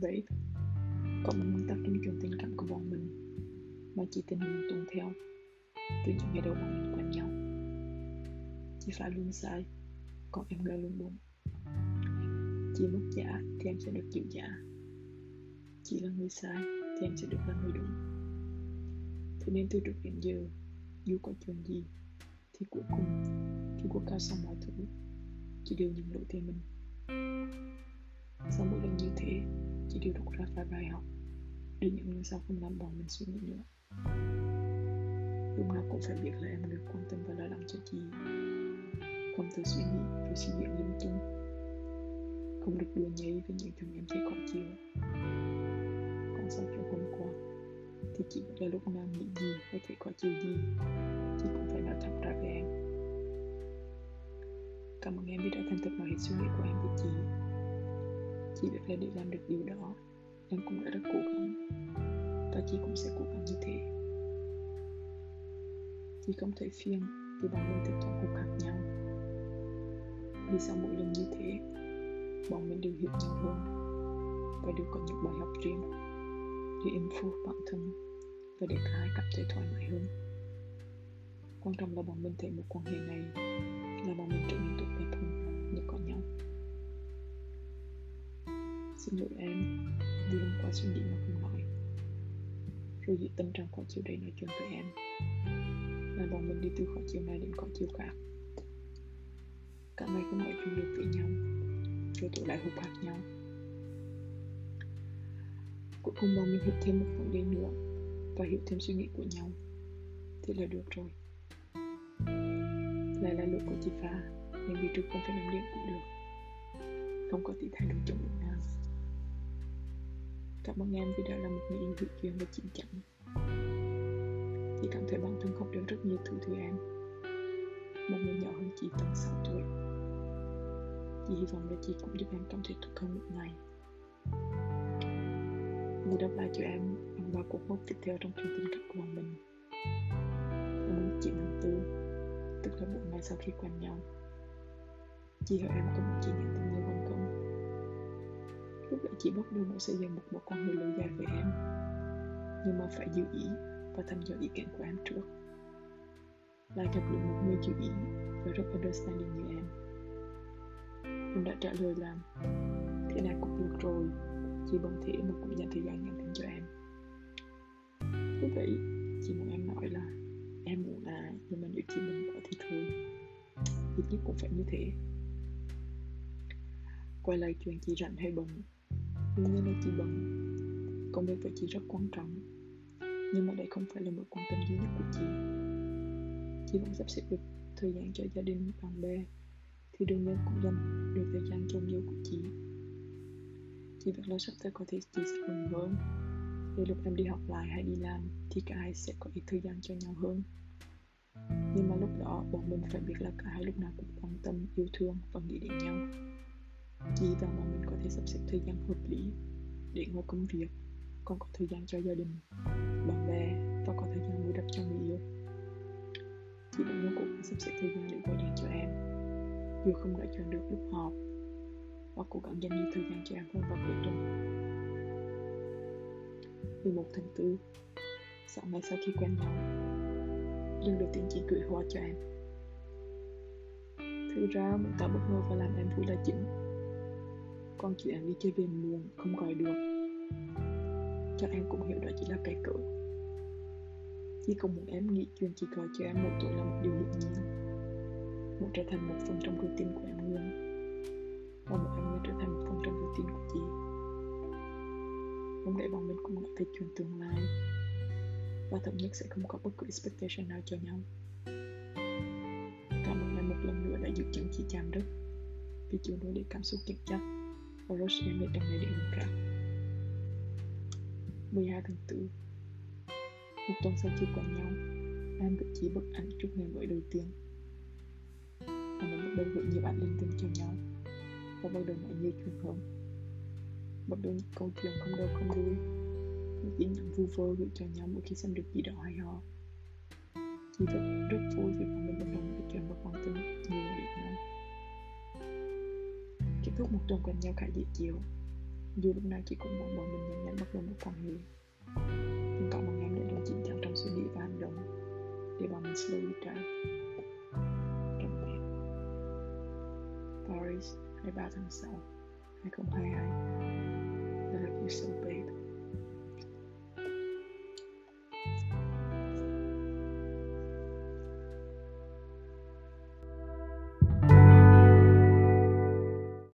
babe Cậu muốn nguyên tắc trong tình cảm của bọn mình. Mà chỉ tình mình tuân theo. Từ những ngày đầu bọn mình quen nhau. Chỉ phải luôn sai. Còn em gái luôn đúng Chỉ mất giả thì em sẽ được chịu giả Chỉ là người sai thì em sẽ được là người đúng. Thế nên từ trước đến giờ, Dù có chuyện gì, Thì cuối cùng, Khi cuộc cao xong mọi thứ, Chỉ đều nhận lỗi về mình. Sau mỗi lần như thế điều đều đọc ra vài bài học, để những lần sau không làm bọn mình suy nghĩ nữa. Lúc nào cũng phải biết là em được quan tâm và lo lắng cho chị. Không tự suy nghĩ rồi suy nghĩ lung tung. Không được đùa nháy với những thứ em thấy khó chịu. Còn sau chuyện hôm qua, thì chị biết là lúc nào nghĩ gì hay thấy khó chịu gì, chị cũng phải nói thẳng ra với em. Cảm ơn em vì đã thành thật nói hết suy nghĩ của em với chị chỉ biết là để làm được điều đó, em cũng đã rất cố gắng. Và chị cũng sẽ cố gắng như thế. Chị không thấy phiền vì bọn mình thích thỏa cuộc gặp nhau. Vì sau mỗi lần như thế, bọn mình đều hiểu nhau hơn. Và đều có những bài học riêng để improve bản thân và để cả hai cảm thấy thoải mái hơn. Quan trọng là bọn mình thấy một quan hệ này là bọn mình Xin lỗi em. Vì hôm qua suy nghĩ mà không nói Rồi dị tâm trạng khỏi chiều đây nói chuyện với em. Là bọn mình đi từ khỏi chiều này đến khỏi chiều khác. Cả ngày không nói chuyện được với nhau. Rồi tụi lại hụt hạt nhau. Cuối cùng bọn mình hiểu thêm một vấn đề nữa Và hiểu thêm suy nghĩ của nhau. Thế là được rồi. Lại là lỗi của chị Pha, Nên vì trước không phải làm điện cũng được. Không có tí thay đổi chồng được nào. Cảm ơn em vì đã là một người yêu hiểu chuyện và chín chắn Chị cảm thấy bản thân học được rất nhiều thứ từ em. Một người nhỏ hơn chị tận 6 tuổi. Chị hy vọng là chị cũng giúp em cảm thấy tốt hơn một ngày. Người đáp lại cho em bằng ba cuộc hôn tiếp theo trong chương tình cảm của bọn mình Hôm 9 tháng 4 Tức là 4 ngày sau khi quen nhau. Chị hỏi em có một chị nhận tình yêu không lúc nãy chị bắt đầu mỗi xây dựng một mối quan hệ lâu dài với em. Nhưng mà phải giữ ý và thăm dò ý kiến của em trước. Lại gặp được một người chịu ý và rất understanding như em. Em đã trả lời là, thế này cũng được rồi, chỉ bằng thế mà cũng dành thời gian nhắn tin cho em. Lúc đấy chị muốn em nói là, em muốn à nhưng mà nếu chị mình có thì thôi. Ít nhất cũng phải như thế. Quay lại chuyện chị rảnh hay bận Nguyên nhân là chị bận Công việc với chị rất quan trọng Nhưng mà đây không phải là mối quan tâm duy nhất của chị. Chị vẫn sắp xếp được thời gian cho gia đình, bạn bè Thì đương nhiên cũng dành được thời gian cho yêu của chị. Chị biết là sắp tới có thể chị sẽ bận hơn Để lúc em đi học lại hay đi làm Thì cả hai sẽ có ít thời gian cho nhau hơn. Nhưng mà lúc đó bọn mình phải biết là cả hai lúc nào cũng quan tâm, yêu thương và nghĩ đến nhau chỉ và mà mình có thể sắp xếp thời gian hợp lý để ngồi công việc, còn có thời gian cho gia đình, bạn bè và có thời gian bù đắp cho người yêu. Chị cũng luôn cố gắng sắp xếp thời gian để gọi điện cho em. Dù không đã chọn được lúc họp và cố gắng dành nhiều thời gian cho em hơn vào cuối tuần. 11 tháng 4 Sáng ngày sau khi quen nhau, Lần đầu tiên chị gửi hoa cho em. Thực ra, muốn tạo bất ngờ và làm em vui là chính con chuyện đi chơi về muộn không gọi được. Chắc em cũng hiểu đó chỉ là cái cỡ Chỉ không muốn em nghĩ chuyện chị gọi cho em một tuổi là một điều hiển nhiên. Muốn trở thành một phần trong routine của em luôn. Và một em muốn trở thành một phần trong routine của chị. Không để bọn mình cùng nói về chuyện tương lai? Và thậm nhất sẽ không có bất cứ expectation nào cho nhau. Cảm ơn em một lần nữa đã giúp chân chị chạm đất. Vì chúng tôi để cảm xúc chật Forest và Rose em đang ngày điện cả. 12 tháng 4 Một tuần sau khi quen nhau Em gửi chị bức ảnh chúc ngày mới đầu tiên. Và mình bắt đầu gửi nhiều ảnh linh tinh cho nhau. Và bắt đầu nói nhiều chuyện hơn Bắt đầu những câu chuyện không đâu, không đuôi. Những tin nhắn vu vơ gửi cho nhau mỗi khi xem được gì đó hay ho. Chị thật, rất vui vì bọn mình bắt đầu kết thúc một tuần quen nhau khá dễ chịu. Dù lúc nào chị cũng mong bọn mình nhanh nhanh bắt đầu một quan hệ nhưng cảm một em đã luôn chị chắn trong suy nghĩ và hành động. Để bọn mình slow it down trọn vẹn Paris 23 tháng 6 2022 I love you so babe